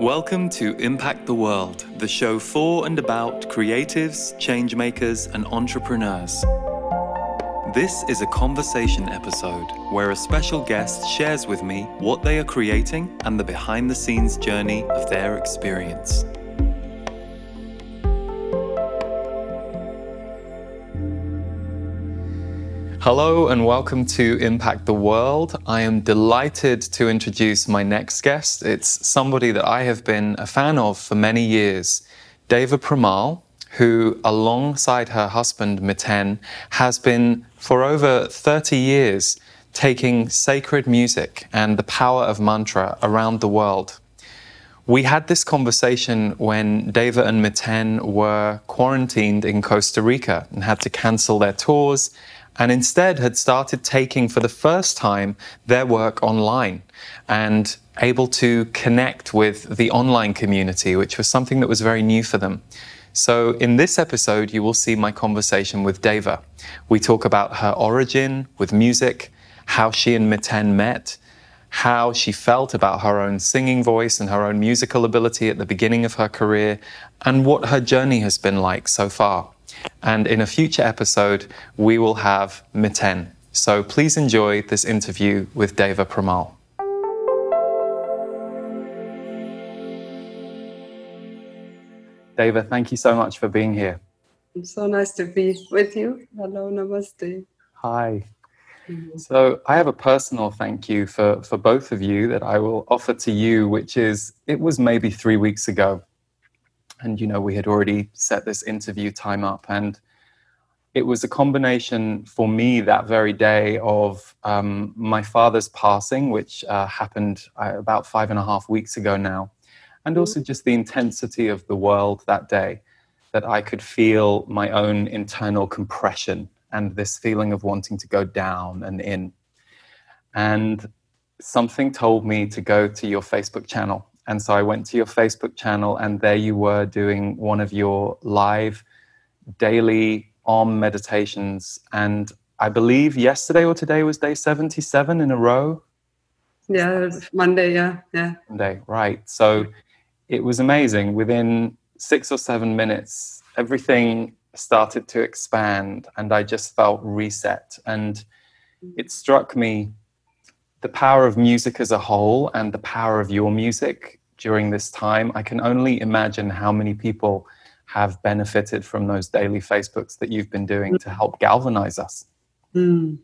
Welcome to Impact the World, the show for and about creatives, changemakers, and entrepreneurs. This is a conversation episode where a special guest shares with me what they are creating and the behind the scenes journey of their experience. Hello and welcome to Impact the World. I am delighted to introduce my next guest. It's somebody that I have been a fan of for many years, Deva Premal, who, alongside her husband Miten, has been for over 30 years taking sacred music and the power of mantra around the world. We had this conversation when Deva and Miten were quarantined in Costa Rica and had to cancel their tours and instead had started taking for the first time their work online and able to connect with the online community, which was something that was very new for them. So, in this episode, you will see my conversation with Deva. We talk about her origin with music, how she and Miten met, how she felt about her own singing voice and her own musical ability at the beginning of her career, and what her journey has been like so far. And in a future episode, we will have Miten. So please enjoy this interview with Deva Premal. Deva, thank you so much for being here. It's so nice to be with you. Hello, namaste. Hi. Mm-hmm. So I have a personal thank you for, for both of you that I will offer to you, which is it was maybe three weeks ago and you know we had already set this interview time up and it was a combination for me that very day of um, my father's passing which uh, happened uh, about five and a half weeks ago now and mm-hmm. also just the intensity of the world that day that i could feel my own internal compression and this feeling of wanting to go down and in and something told me to go to your facebook channel and so I went to your Facebook channel, and there you were doing one of your live daily Om meditations. And I believe yesterday or today was day 77 in a row. Yeah, Monday, yeah, yeah. Monday, right. So it was amazing. Within six or seven minutes, everything started to expand, and I just felt reset. And it struck me the power of music as a whole and the power of your music during this time. I can only imagine how many people have benefited from those daily Facebooks that you've been doing to help galvanize us. Mm.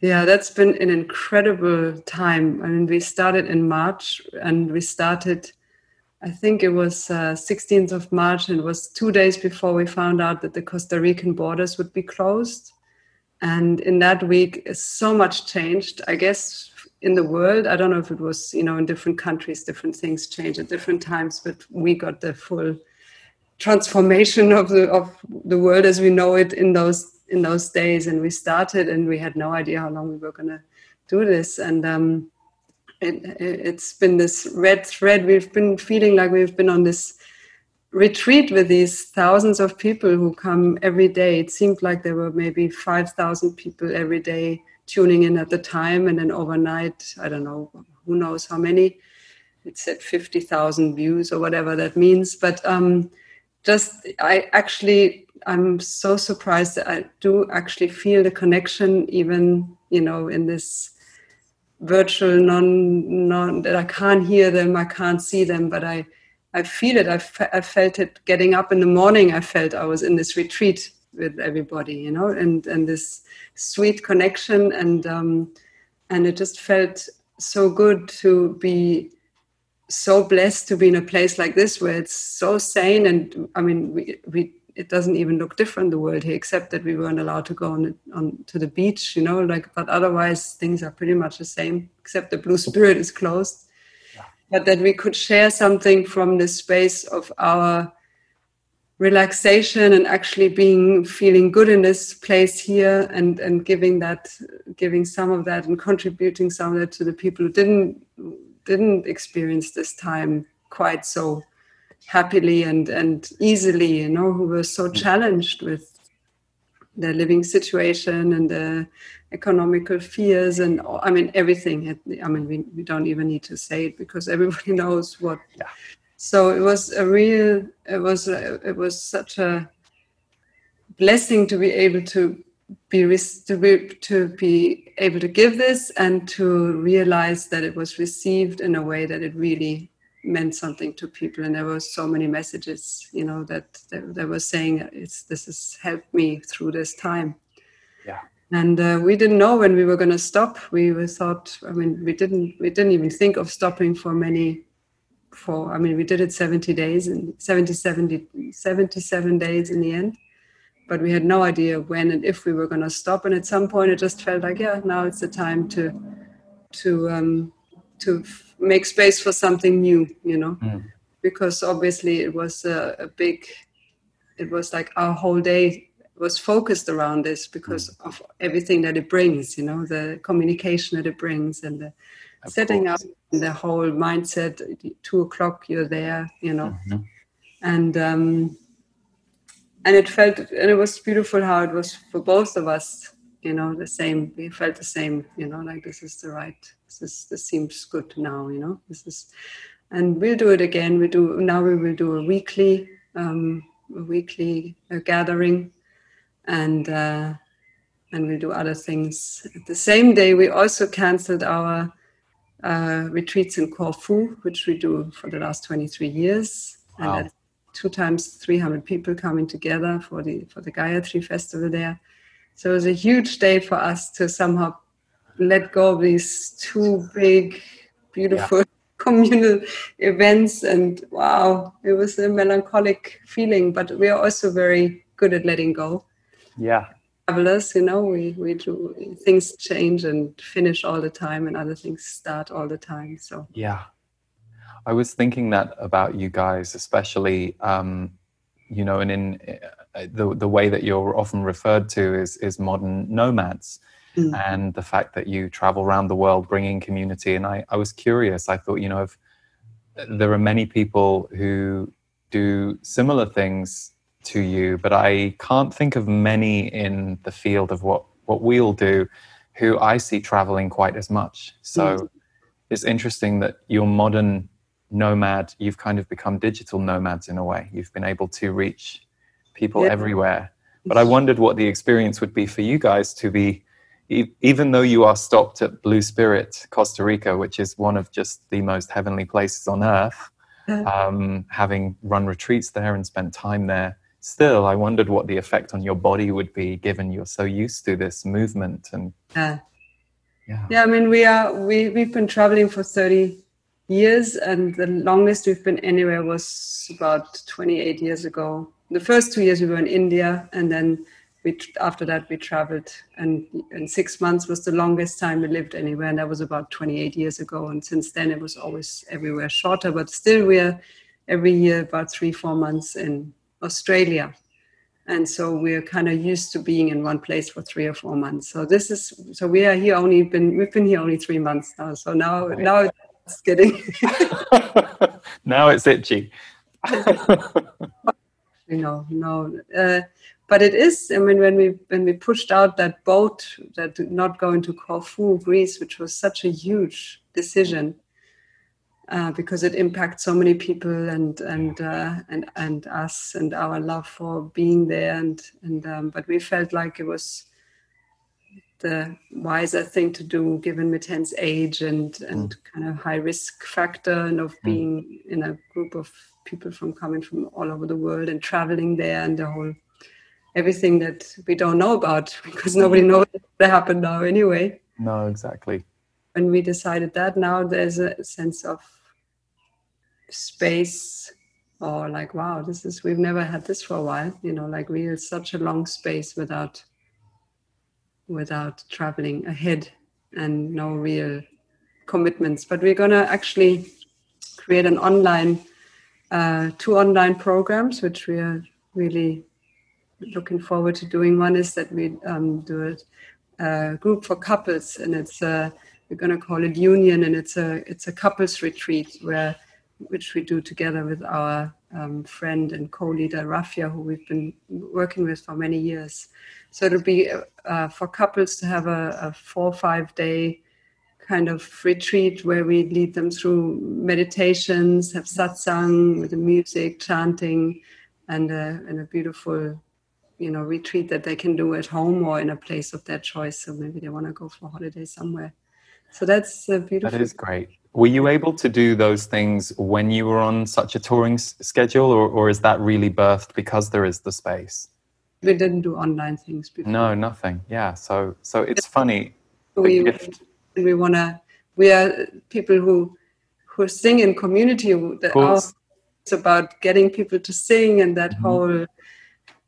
Yeah, that's been an incredible time. I mean, we started in March and we started, I think it was uh, 16th of March, and it was two days before we found out that the Costa Rican borders would be closed. And in that week, so much changed. I guess in the world. I don't know if it was, you know, in different countries, different things change at different times, but we got the full transformation of the of the world as we know it in those in those days. And we started, and we had no idea how long we were going to do this. And um, it, it's been this red thread. We've been feeling like we've been on this retreat with these thousands of people who come every day. It seemed like there were maybe 5,000 people every day tuning in at the time, and then overnight, I don't know, who knows how many. It said 50,000 views or whatever that means. But um, just, I actually, I'm so surprised that I do actually feel the connection, even, you know, in this virtual non, non that I can't hear them, I can't see them, but I, I feel it. I, felt it getting up in the morning. I felt I was in this retreat with everybody, you know, and and this sweet connection, and um, and it just felt so good to be so blessed to be in a place like this where it's so sane and i mean we, we it doesn't even look different the world here except that we weren't allowed to go on, on to the beach you know like but otherwise things are pretty much the same except the blue spirit is closed. But that we could share something from the space of our relaxation and actually being feeling good in this place here and and giving that giving some of that and contributing some of that to the people who didn't didn't experience this time quite so happily and and easily you know who were so challenged with their living situation and the economical fears and I mean everything. I mean we, we don't even need to say it because everybody knows what. Yeah. So it was a real. It was a, it was such a blessing to be able to be to be to be able to give this and to realize that it was received in a way that it really meant something to people and there were so many messages you know that that, that were saying it's this has helped me through this time yeah and uh, we didn't know when we were going to stop. We were thought i mean we didn't we didn't even think of stopping for many for i mean we did it 70 days and 70 70 77 days in the end. But we had no idea when and if we were going to stop. And at some point it just felt like yeah now it's the time to to um to make space for something new you know? Mm. because obviously it was a, a, big it was like our whole day was focused around this because mm. of everything that it brings you know the communication that it brings and the of setting course. up the whole mindset two o'clock you're there you know mm-hmm. and um and it felt and it was beautiful how it was for both of us you know the same we felt the same you know like this is the right this is this seems good now you know this is and we'll do it again we do now we will do a weekly um a weekly uh, gathering and uh and we'll do other things the same day we also canceled our uh, retreats in corfu which we do for the last 23 years wow. and that's two times 300 people coming together for the for the gayatri festival there so it was a huge day for us to somehow let go of these two big, beautiful yeah. communal events. And wow, it was a melancholic feeling, but we are also very good at letting go. Yeah. Travelers, you know, we, we do things change and finish all the time, and other things start all the time. So, yeah. I was thinking that about you guys, especially, um, you know, and in uh, the the way that you're often referred to is is modern nomads, mm. and the fact that you travel around the world bringing community. And I I was curious. I thought, you know, if there are many people who do similar things to you, but I can't think of many in the field of what what we'll do who I see traveling quite as much. So mm. it's interesting that you're modern nomad, you've kind of become digital nomads in a way. You've been able to reach people yeah. everywhere. But I wondered what the experience would be for you guys to be, even though you are stopped at Blue Spirit, Costa Rica, which is one of just the most heavenly places on earth, um, having run retreats there and spent time there. Still, I wondered what the effect on your body would be, given you're so used to this movement and. yeah. Yeah, I mean, we are we we've been traveling for thirty years, and the longest we've been anywhere was about twenty eight years ago the first two years we were in India, and then we after that we traveled, and and six months was the longest time we lived anywhere, and that was about 28 years ago. And since then it was always everywhere shorter, but still we're every year about three four months in Australia. And so we're kind of used to being in one place for three or four months. So this is so we are here only been we've been here only three months now. So now now it's getting now it's itchy. you know no uh, but it is i mean when we when we pushed out that boat that not going to corfu greece which was such a huge decision uh, because it impacts so many people and and uh, and and us and our love for being there and and um, but we felt like it was the wiser thing to do given Miten's age and and mm. kind of high risk factor and of mm. being in a group of people from coming from all over the world and traveling there and the whole everything that we don't know about because nobody knows what happened now anyway. No, exactly. When we decided that, now there's a sense of space or like, wow, this is we've never had this for a while. You know, like we had such a long space without without traveling ahead and no real commitments. But we're gonna actually create an online uh, two online programs, which we are really looking forward to doing. One is that we um, do a, a, group for couples, and it's a, we're going to call it Union, and it's a it's a couples retreat where which we do together with our um, friend and co-leader Rafia, who we've been working with for many years. So it'll be uh, for couples to have a, a four or five day kind of retreat where we lead them through meditations, have satsang with the music, chanting, and a, and a beautiful, you know, retreat that they can do at home or in a place of their choice. So maybe they want to go for a holiday somewhere. So that's a beautiful. That is great. Were you able to do those things when you were on such a touring s- schedule, or, or is that really birthed because there is the space? We didn't do online things before. No, nothing. Yeah. So, so it's funny. we gift- we want to. We are people who who sing in community. who- The, our, course. it's about getting people to sing and that Mhm. whole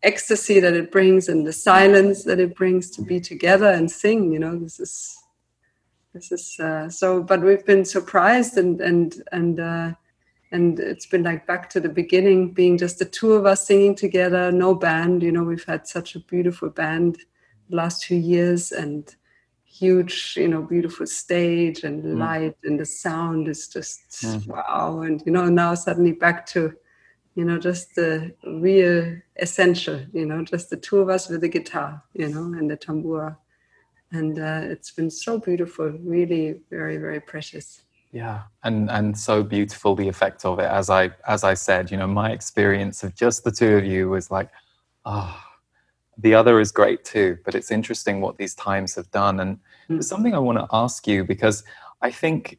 ecstasy that it brings and the silence that it brings to be together and sing. You know, this is this is uh, so. But we've been surprised and and and. Uh, and it's been like back to the beginning being just the two of us singing together no band you know we've had such a beautiful band the last few years and huge you know beautiful stage and Mm. light and the sound is just Mm. wow and you know now suddenly back to you know just the real essential you know just the two of us with the guitar you know and the tambura and uh, it's been so beautiful really very very precious. Yeah and and so beautiful the effect of it. As i as i said you know my experience of just the two of you was like ah the other is great too but it's interesting what these times have done. And there's something i want to ask you because i think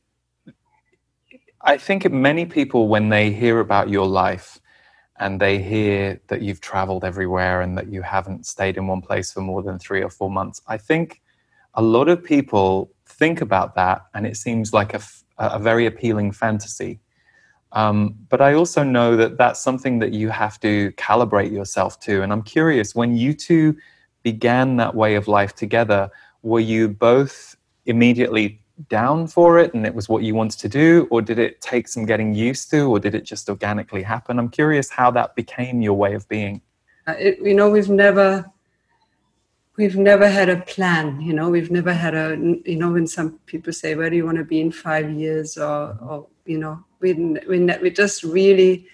i think many people when they hear about your life and they hear that you've traveled everywhere and that you haven't stayed in one place for more than 3 or 4 months i think a lot of people think about that and it seems like a, very appealing fantasy. Um, but i also know that that's something that you have to calibrate yourself to. And i'm curious when you two began that way of life together were you both immediately down for it and it was what you wanted to do? Or did it take some getting used to or did it just organically happen? I'm curious how that became your way of being. Uh, it, you know we've never we've never had a plan you know we've never had a you know when some people say where do you want to be in five years? or or you know we we, ne- we just really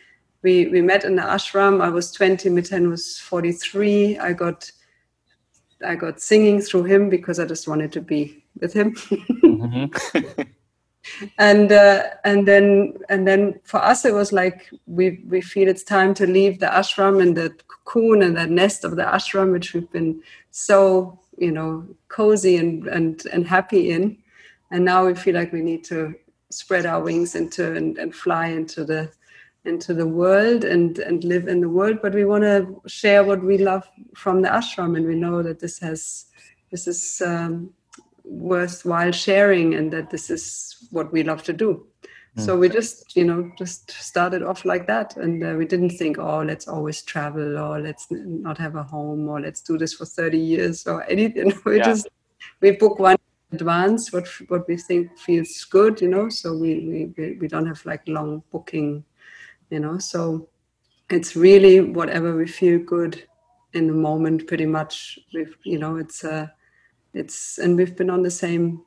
we we met in the ashram. I was 20 miten was 43 i got i got singing through him because i just wanted to be with him. Mhm. and uh, and then and then for us it was like we we feel it's time to leave the ashram and the cocoon and the nest of the ashram which we've been so you know cozy and and and happy in. And now we feel like we need to spread our wings into and, and fly into the into the world and and live in the world. But we want to share what we love from the ashram and we know that this has this is um, worthwhile sharing and that this is what we love to do. So we just you know just started off like that and uh, we didn't think oh let's always travel or let's not have a home or let's do this for 30 years or anything. We Yeah. just we book one advance what what we think feels good you know so we we we, we don't have like long booking you know so it's really whatever we feel good in the moment pretty much we've you know it's uh it's and we've been on the same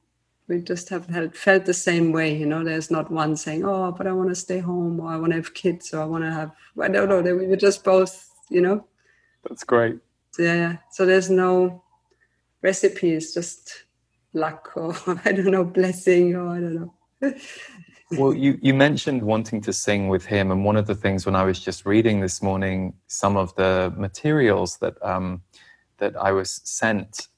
we just have felt, felt the same way you know there's not one saying oh but i want to stay home or i want to have kids or i want to have i don't know we were just both you know? That's great. Yeah yeah. so there's no recipe it's just luck or i don't know blessing or i don't know. Well, you, you mentioned wanting to sing with him, and one of the things when I was just reading this morning some of the materials that um, that I was sent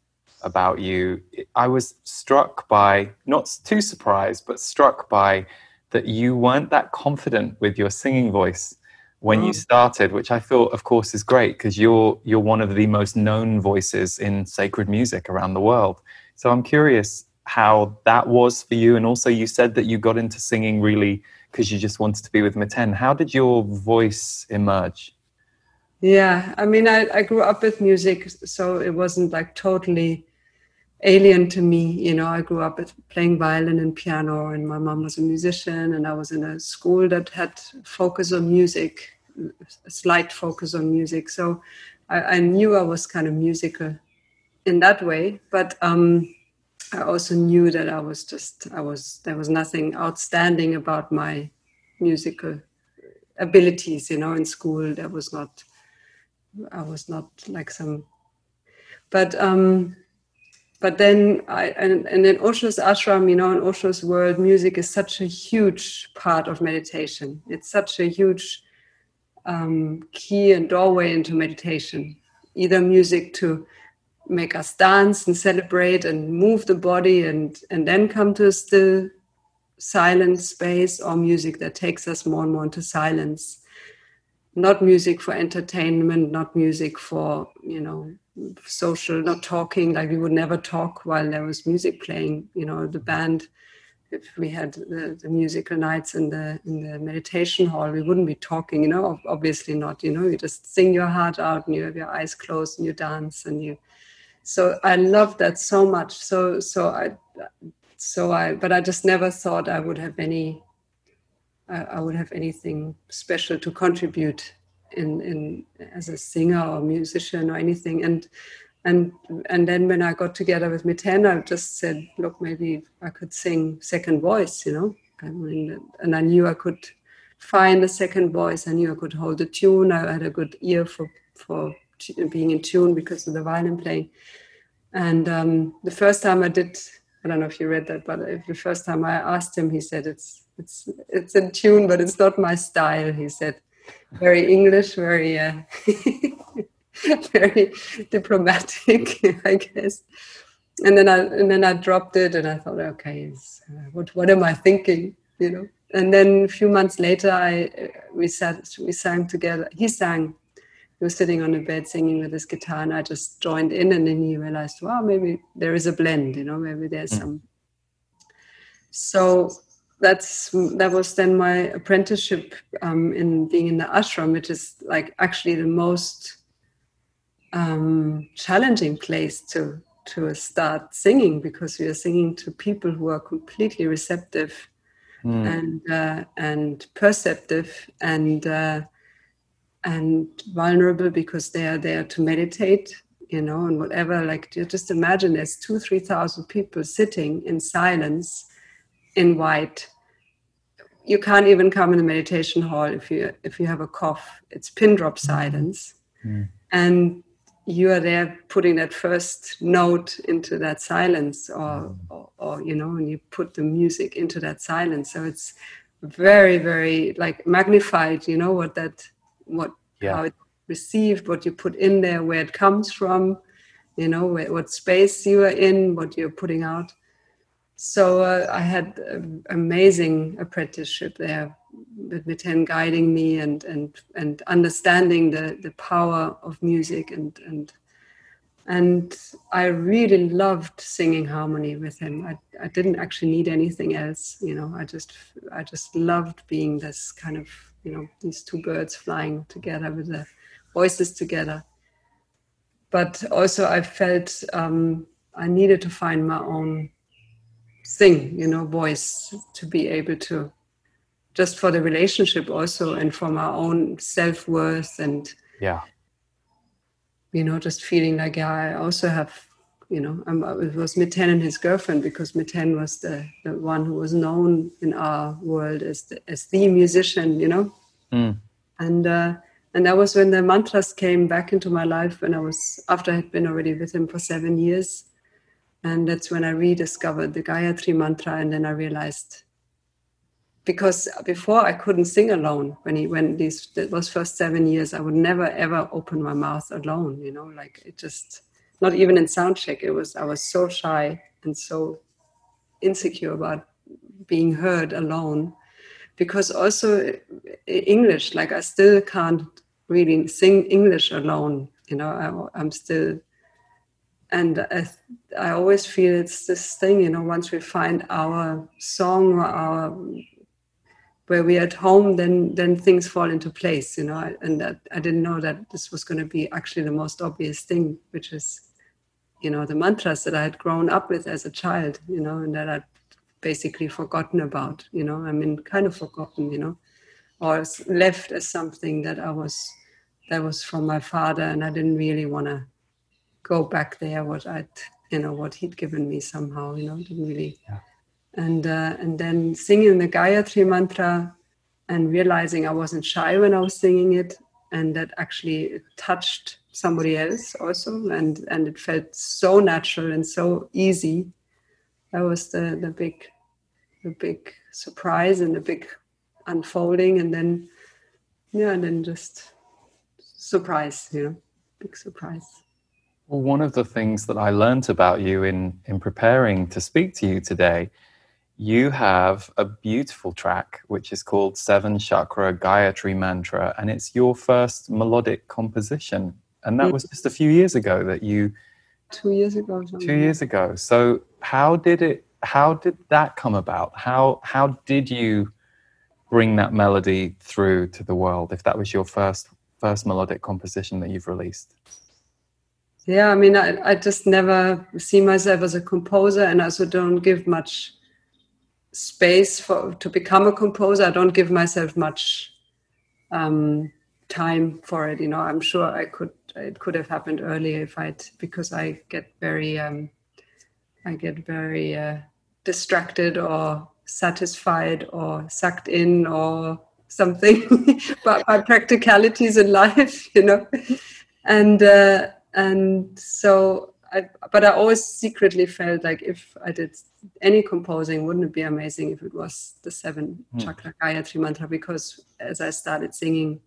about you, I was struck by not too surprised, but struck by that you weren't that confident with your singing voice when you Oh. started, which I thought, of course, is great because you're you're one of the most known voices in sacred music around the world. So I'm curious how that was for you, and also you said that you got into singing really because you just wanted to be with Miten. How did your voice emerge? Yeah, I mean, I, I grew up with music, so it wasn't like totally alien to me. You know, I grew up playing violin and piano, and my mom was a musician, and I was in a school that had focus on music, slight focus on music. So I, I knew I was kind of musical in that way, but um, I also knew that I was just, I was, there was nothing outstanding about my musical abilities, you know, in school. There was not I was not like some but um, but then I and, and in Osho's ashram, you know, in Osho's world, music is such a huge part of meditation. It's such a huge um, key and doorway into meditation. Either music to make us dance and celebrate and move the body and and then come to a still silent space or music that takes us more and more into silence not music for entertainment not music for you know social not talking like we would never talk while there was music playing you know the band. If we had the, the, musical nights in the in the meditation hall we wouldn't be talking you know obviously not you know you just sing your heart out and you have your eyes closed and you dance and you so i love that so much. So so i so i but i just never thought i would have any I, I would have anything special to contribute in in as a singer or musician or anything and and and then when I got together with Miten, I just said, look, maybe I could sing second voice, you know. I mean, and I knew I could find a second voice. I knew I could hold a tune. I had a good ear for for being in tune because of the violin playing. And um, the first time I did, I don't know if you read that, but the first time I asked him, he said it's it's it's in tune, but it's not my style. He said, very English, very. Uh, very diplomatic, I guess. And then I and then I dropped it, and I thought, okay, uh, what what am I thinking, you know? And then a few months later, I uh, we sat we sang together. He sang. He was sitting on a bed singing with his guitar, and I just joined in. And then he realized, wow, maybe there is a blend, you know, maybe there's mm. some. So that's that was then my apprenticeship um, in being in the ashram, which is like actually the most um, challenging place to to start singing because we are singing to people who are completely receptive mm. and uh, and perceptive and uh, and vulnerable because they are there to meditate you know and whatever like you just imagine there's two three thousand people sitting in silence in white you can't even come in a meditation hall if you if you have a cough it's pin drop silence mm. and you are there putting that first note into that silence or, mm. or, or, you know and you put the music into that silence so it's very very like magnified you know what that what yeah. how it received what you put in there where it comes from you know where, what space you are in what you're putting out so uh, i had an amazing apprenticeship there with Miten guiding me and and and understanding the the power of music and and and I really loved singing harmony with him. I, I didn't actually need anything else, you know. I just I just loved being this kind of you know these two birds flying together with the voices together. But also I felt um, I needed to find my own thing, you know, voice to be able to just for the relationship also and from our own self-worth and yeah. you know just feeling like yeah i also have you know I'm, it was miten and his girlfriend because miten was the, the one who was known in our world as the, as the musician you know? Mm. and uh, and that was when the mantras came back into my life when i was after i had been already with him for seven years and that's when i rediscovered the gayatri mantra and then i realized because before I couldn't sing alone when he when these those first seven years I would never ever open my mouth alone you know like it just not even in sound check it was I was so shy and so insecure about being heard alone. Because also eh, English like I still can't really sing English alone you know I, I'm still and I, I always feel it's this thing you know once we find our song or our where we're at home, then then things fall into place, you know. And that I didn't know that this was going to be actually the most obvious thing, which is, you know, the mantras that I had grown up with as a child, you know, and that I'd basically forgotten about, you know. I mean, kind of forgotten, you know, or left as something that I was that was from my father, and I didn't really want to go back there. What I'd, you know, what he'd given me somehow, you know, didn't really. Yeah and uh, and then singing the Gayatri mantra and realizing I wasn't shy when I was singing it, and that actually touched somebody else also and and it felt so natural and so easy that was the the big the big surprise and the big unfolding and then yeah and then just surprise you know big surprise well one of the things that i learned about you in in preparing to speak to you today you have a beautiful track which is called seven chakra gayatri mantra and it's your first melodic composition. And that was just a few years ago that you two years ago two years ago. So how did it how did that come about? How how did you bring that melody through to the world if that was your first first melodic composition that you've released yeah i mean i, I just never see myself as a composer and i also don't give much space for to become a composer. I don't give myself much um, time for it you know. I'm sure i could it could have happened earlier if i'd because i get very um, i get very uh, distracted or satisfied or sucked in or something but by practicalities in life you know. And uh, and so I, but I always secretly felt like if I did any composing, wouldn't it be amazing if it was the seven mm. chakra Gayatri mantra? Because as I started singing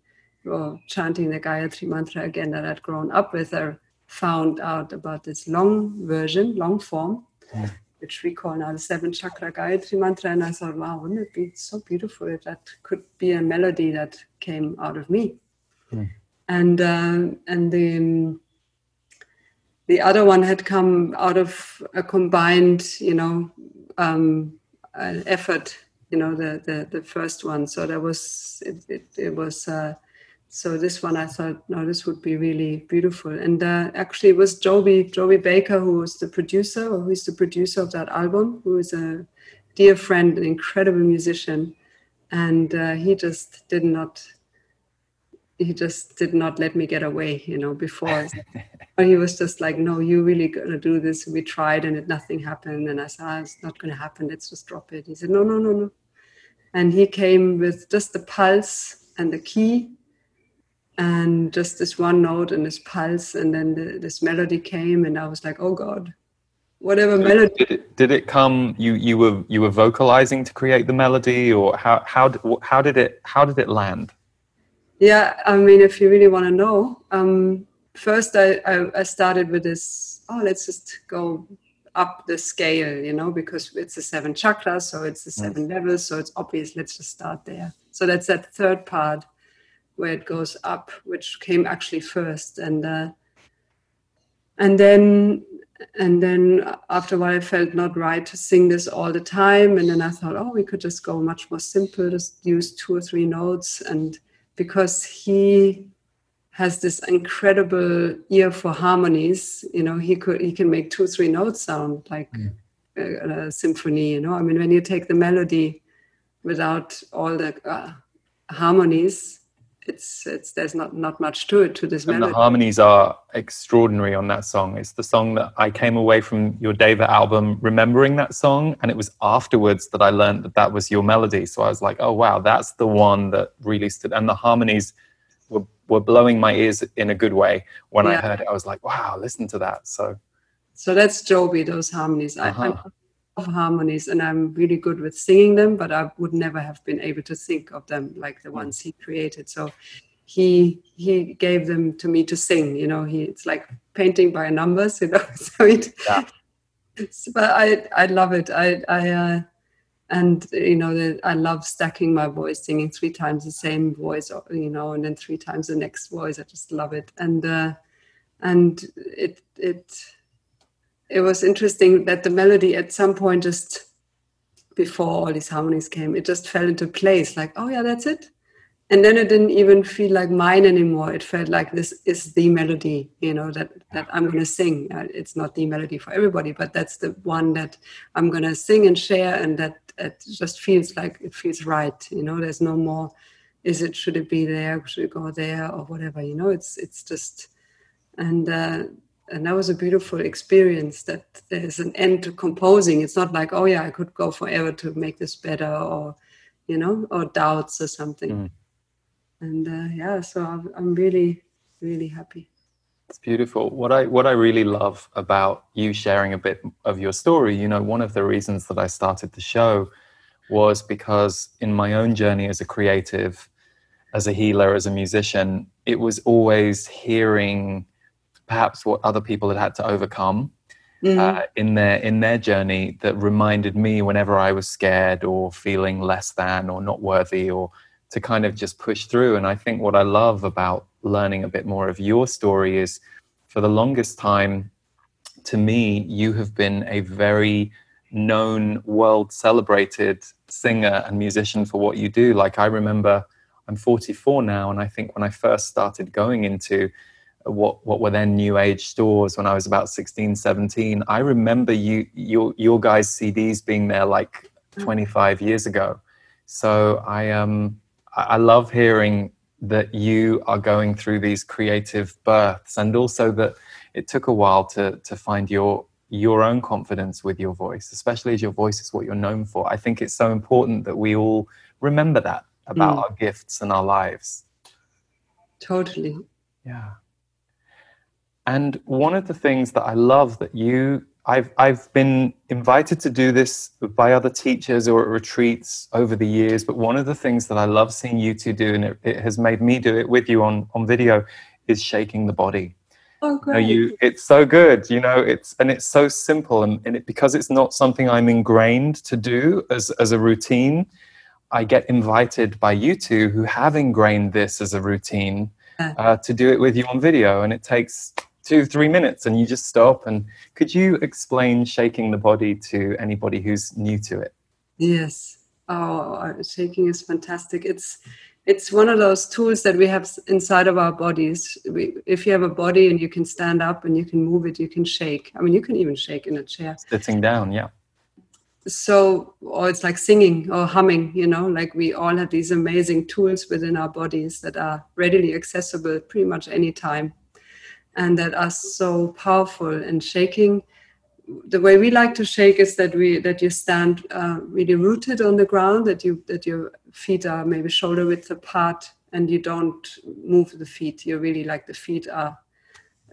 or chanting the Gayatri mantra again that I'd grown up with, I found out about this long version, long form, mm which we call now the seven chakra Gayatri mantra. And I thought, wow, wouldn't it be so beautiful if that could be a melody that came out of me? Mm. And uh, and the the other one had come out of a combined, you know, um, effort. You know, the, the the first one. So there was it. It, it was. Uh, so this one I thought, no, this would be really beautiful. And uh, actually, it was Joby Joby Baker who was the producer, or who is the producer of that album, who is a dear friend, an incredible musician, and uh, he just did not. He just did not let me get away, you know. Before he was just like, "No, you really gonna do this?" We tried, and it, nothing happened. And I said, oh, "It's not gonna happen. Let's just drop it." He said, "No, no, no, no." And he came with just the pulse and the key and just this one note and this pulse and then the, this melody came and i was like oh god whatever melody did it, did it come you you were you were vocalizing to create the melody or how how how did it how did it land yeah i mean if you really want to know um, first I, I, I started with this oh let's just go up the scale you know because it's the seven chakras so it's the seven levels so it's obvious let's just start there. So that's that third part where it goes up, which came actually first, and uh, and then and then after a while, I felt not right to sing this all the time, and then I thought, oh, we could just go much more simple, just use two or three notes, and because he has this incredible ear for harmonies, you know, he could he can make two three notes sound like mm. a, a, symphony, you know. I mean, when you take the melody without all the uh, harmonies it's it's there's not not much to it to this and melody. the harmonies are extraordinary on that song it's the song that i came away from your Deva album remembering that song and it was afterwards that i learned that that was your melody so i was like oh wow that's the one that really stood and the harmonies were, were blowing my ears in a good way when yeah. i heard it i was like wow listen to that so so that's joby those harmonies uh-huh. I, harmonies and I'm really good with singing them, but I would never have been able to think of them like the ones he created. So he he gave them to me to sing. You know, he it's like painting by numbers. You know, so it. Yeah. But I I love it. I I. Uh, and you know the, i love stacking my voice singing three times the same voice you know and then three times the next voice i just love it and uh and it it it was interesting that the melody at some point just before all these harmonies came, it just fell into place. Like, oh yeah, that's it. And then it didn't even feel like mine anymore. It felt like this is the melody, you know, that that I'm going to sing. Uh, it's not the melody for everybody, but that's the one that I'm going to sing and share, and that it just feels like it feels right. You know, there's no more. Is it? Should it be there? Should it go there or whatever? You know, it's it's just and. Uh, and that was a beautiful experience that there's an end to composing it's not like oh yeah i could go forever to make this better or you know or doubts or something mm. and uh, yeah so I'm, I'm really really happy It's beautiful. What I what I really love about you sharing a bit of your story, you know, one of the reasons that I started the show was because in my own journey as a creative, as a healer, as a musician, it was always hearing perhaps what other people had had to overcome mm. uh, in their in their journey that reminded me whenever I was scared or feeling less than or not worthy or to kind of just push through. And I think what I love about learning a bit more of your story is for the longest time, to me, you have been a very known, world celebrated singer and musician for what you do. Like I remember, I'm 44 now, and I think when I first started going into what what were then new age stores when I was about 16, 17, I remember you your your guys' CDs being there like mm. 25 years ago. So I um I love hearing that you are going through these creative births and also that it took a while to to find your your own confidence with your voice especially as your voice is what you're known for i think it's so important that we all remember that about mm. our gifts and our lives totally yeah and one of the things that i love that you I've I've been invited to do this by other teachers or at retreats over the years, but one of the things that I love seeing you two do, and it, it has made me do it with you on on video, is shaking the body. Oh, great! You, know, you it's so good, you know. It's and it's so simple, and, and it, because it's not something I'm ingrained to do as as a routine. I get invited by you two who have ingrained this as a routine uh, to do it with you on video, and it takes two, three minutes and you just stop. And could you explain shaking the body to anybody who's new to it? Yes. Oh, uh, shaking is fantastic. It's it's one of those tools that we have inside of our bodies. We, if you have a body and you can stand up and you can move it, you can shake. I mean, you can even shake in a chair. Sitting down, yeah. So, or it's like singing or humming, you know, like we all have these amazing tools within our bodies that are readily accessible pretty much anytime and that are so powerful and shaking. The way we like to shake is that we that you stand uh, really rooted on the ground that you that your feet are maybe shoulder width apart and you don't move the feet. You're really like the feet are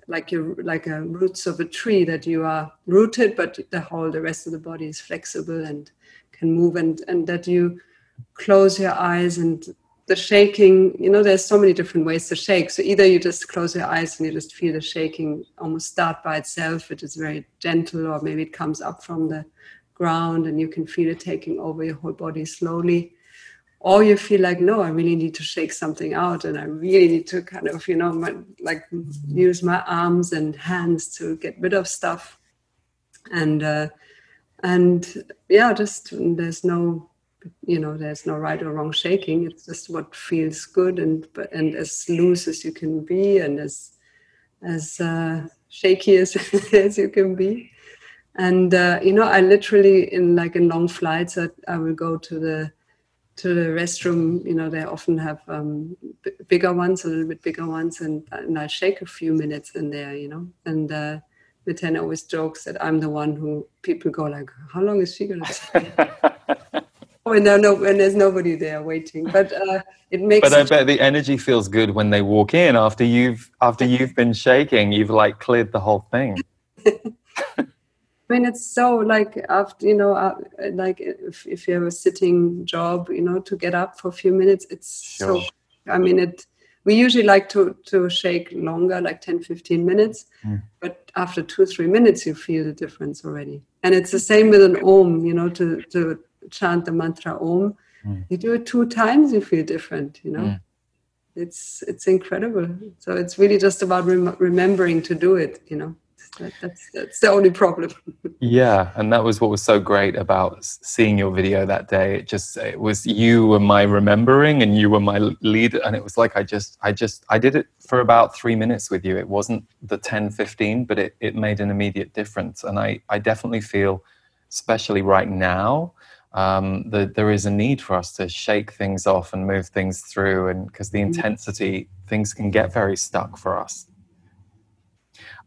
like you like a roots of a tree that you are rooted but the whole the rest of the body is flexible and can move and and that you close your eyes and the shaking, you know, there's so many different ways to shake. So either you just close your eyes and you just feel the shaking almost start by itself, which is very gentle, or maybe it comes up from the ground and you can feel it taking over your whole body slowly. Or you feel like, no, I really need to shake something out and I really need to kind of, you know, my, like use my arms and hands to get rid of stuff. And, uh, and yeah, just there's no you know there's no right or wrong shaking. It's just what feels good and and as loose as you can be and as as uh, shaky as, as you can be. And uh, you know i literally in like in long flights I, I will go to the to the restroom. You know they often have um, b- bigger ones a little bit bigger ones and, and i shake a few minutes in there you know. And uh, always jokes that I'm the one who people go like, "How long is she gonna stay?" when there no when there's nobody there waiting. But uh, it makes. But I bet the energy feels good when they walk in after you've after you've been shaking. You've like cleared the whole thing. I mean, it's so like after you know, uh, like if, if you have a sitting job, you know, to get up for a few minutes, it's sure. so. I mean, it. We usually like to to shake longer, like 10, 15 minutes. Mm. But after two, three minutes, you feel the difference already. And it's the same with an om, you know, to to chant the mantra Om, mm. you do it two times, you feel different. You know, mm. it's it's incredible. So it's really just about rem- remembering to do it. You know, that, that's that's the only problem. yeah, and that was what was so great about seeing your video that day. It just it was you were my remembering, and you were my leader, and it was like I just I just I did it for about three minutes with you. It wasn't the 10, 15, but it it made an immediate difference, and I I definitely feel, especially right now um, that there is a need for us to shake things off and move things through, and because the mm-hmm. intensity, things can get very stuck for us.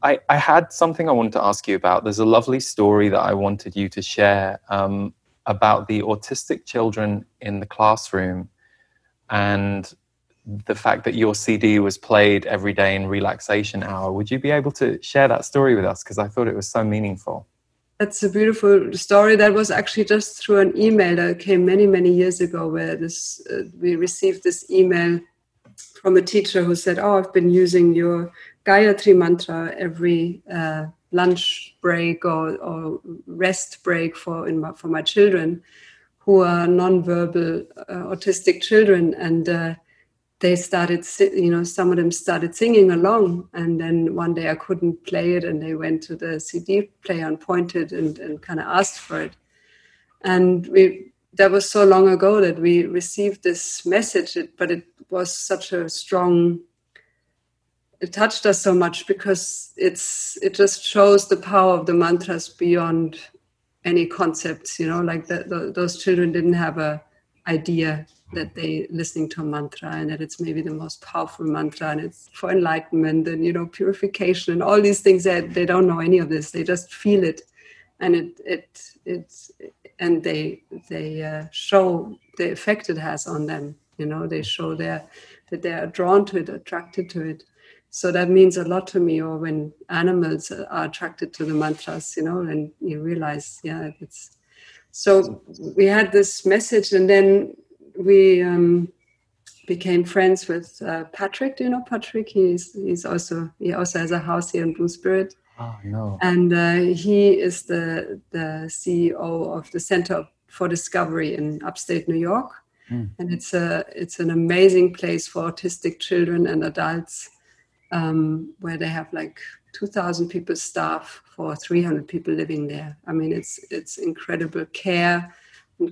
I, I, had something I wanted to ask you about. There's a lovely story that I wanted you to share um, about the autistic children in the classroom and the fact that your CD was played every day in relaxation hour. Would you be able to share that story with us? Because I thought it was so meaningful. That's a beautiful story. That was actually just through an email that came many, many years ago, where this uh, we received this email from a teacher who said, "Oh, I've been using your Gayatri mantra every uh, lunch break or, or, rest break for my, for my children who are non-verbal uh, autistic children and uh, they started you know some of them started singing along and then one day i couldn't play it and they went to the cd player and pointed and, and kind of asked for it. And we that was so long ago that we received this message but it was such a strong it touched us so much because it's it just shows the power of the mantras beyond any concepts you know like the, the, those children didn't have a idea that they listening to a mantra and that it's maybe the most powerful mantra and it's for enlightenment and you know purification and all these things that they don't know any of this. They just feel it. And it it it's and they they uh, show the effect it has on them you know. They show their that they are drawn to it attracted to it. So that means a lot to me or when animals are attracted to the mantras you know and you realize yeah it's so we had this message and then we um, became friends with uh, patrick. Do you know patrick? He's he's also he also has a house here in blue spirit. Oh no and uh, he is the the ceo of the center for discovery in upstate new york. Mm. and it's a it's an amazing place for autistic children and adults um, where they have like 2,000 people staff for 300 people living there. I mean, it's it's incredible care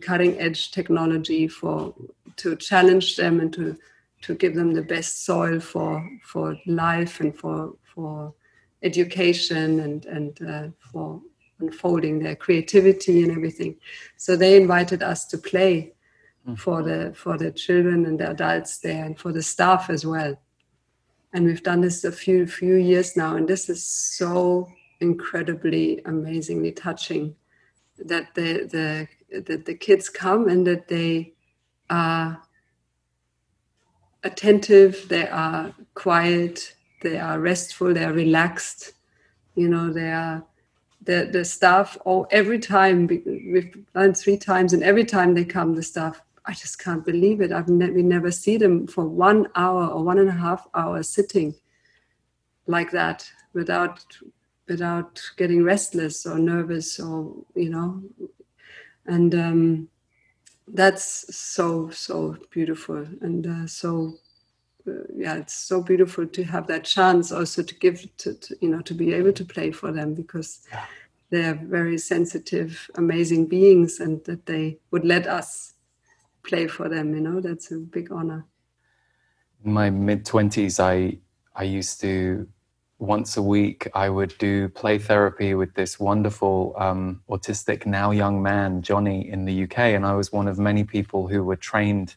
cutting edge technology for to challenge them and to to give them the best soil for for life and for for education and and uh, for unfolding their creativity and everything. So they invited us to play mm. for the for the children and the adults there and for the staff as well and we've done this a few few years now and this is so incredibly amazingly touching that the the that the kids come and that they are attentive they are quiet they are restful they are relaxed you know they are the the staff oh every time we've done three times and every time they come the staff I just can't believe it. I've ne- we never see them for one hour or one and a half hours sitting like that without without getting restless or nervous or you know, and um, that's so so beautiful and uh, so uh, yeah, it's so beautiful to have that chance also to give to, to you know to be able to play for them because. Yeah. They're very sensitive, amazing beings, and that they would let us play for them you know that's a big honor in my mid 20s i i used to once a week i would do play therapy with this wonderful um, autistic now young man johnny in the uk and i was one of many people who were trained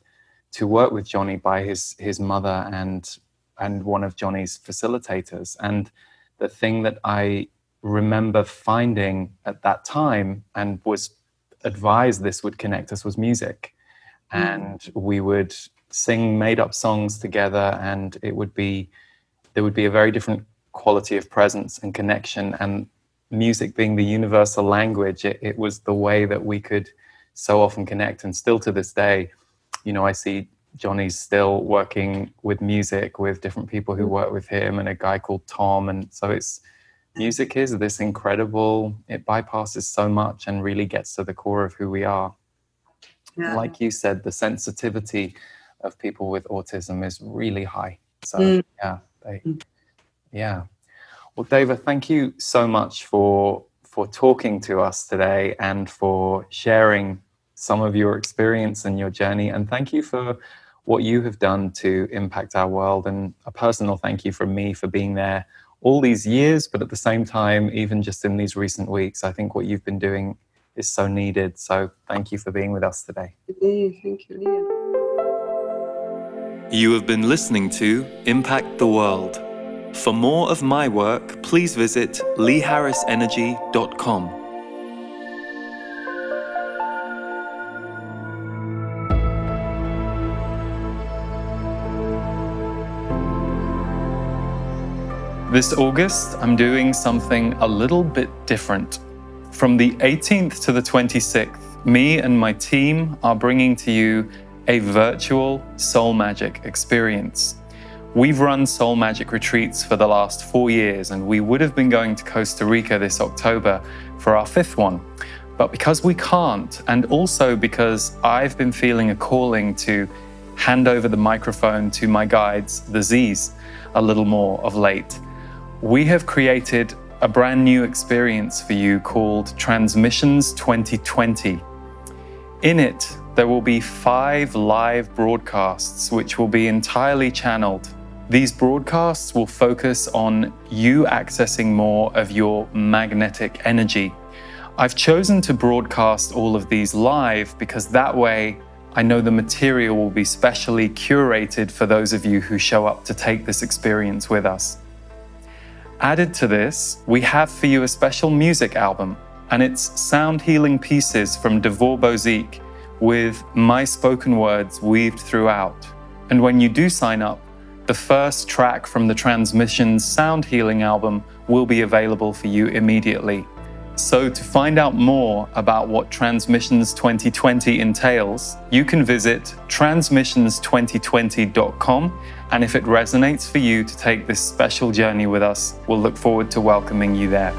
to work with johnny by his his mother and and one of johnny's facilitators. And the thing that i remember finding at that time and was advised this would connect us was music. Mm. and we would sing made up songs together and it would be there would be a very different quality of presence and connection and music being the universal language it, it was the way that we could so often connect and still to this day you know i see johnny's still working with music with different people who mm. work with him and a guy called tom and so it's music is this incredible it bypasses so much and really gets to the core of who we are yeah. like you said, the sensitivity of people with autism is really high. So mm. yeah, they, mm. Yeah. Well, Deva, thank you so much for for talking to us today and for sharing some of your experience and your journey. And thank you for what you have done to impact our world. And a personal thank you from me for being there all these years, but at the same time, even just in these recent weeks, I think what you've been doing is so needed. So thank you for being with us today. Thank you, Liam. You have been listening to Impact the World. For more of my work, please visit leeharrisenergy.com. This August, I'm doing something a little bit different. From the 18th to the 26th, me and my team are bringing to you a virtual soul magic experience. We've run Soul Magic retreats for the last four years, and we would have been going to Costa Rica this October for our fifth one. But because we can't, and also because I've been feeling a calling to hand over the microphone to my guides, the Z's, a little more of late, we have created a brand new experience for you called Transmissions 2020. In it, there will be five live broadcasts which will be entirely channeled these broadcasts will focus on you accessing more of your magnetic energy. I've chosen to broadcast all of these live because that way I know the material will be specially curated for those of you who show up to take this experience with us. Added to this, we have for you a special music album, and it's sound healing pieces from Devor with my spoken words weaved throughout. And when you do sign up, the first track from the Transmissions Sound Healing album will be available for you immediately. So, to find out more about what Transmissions 2020 entails, you can visit transmissions2020.com. And if it resonates for you to take this special journey with us, we'll look forward to welcoming you there.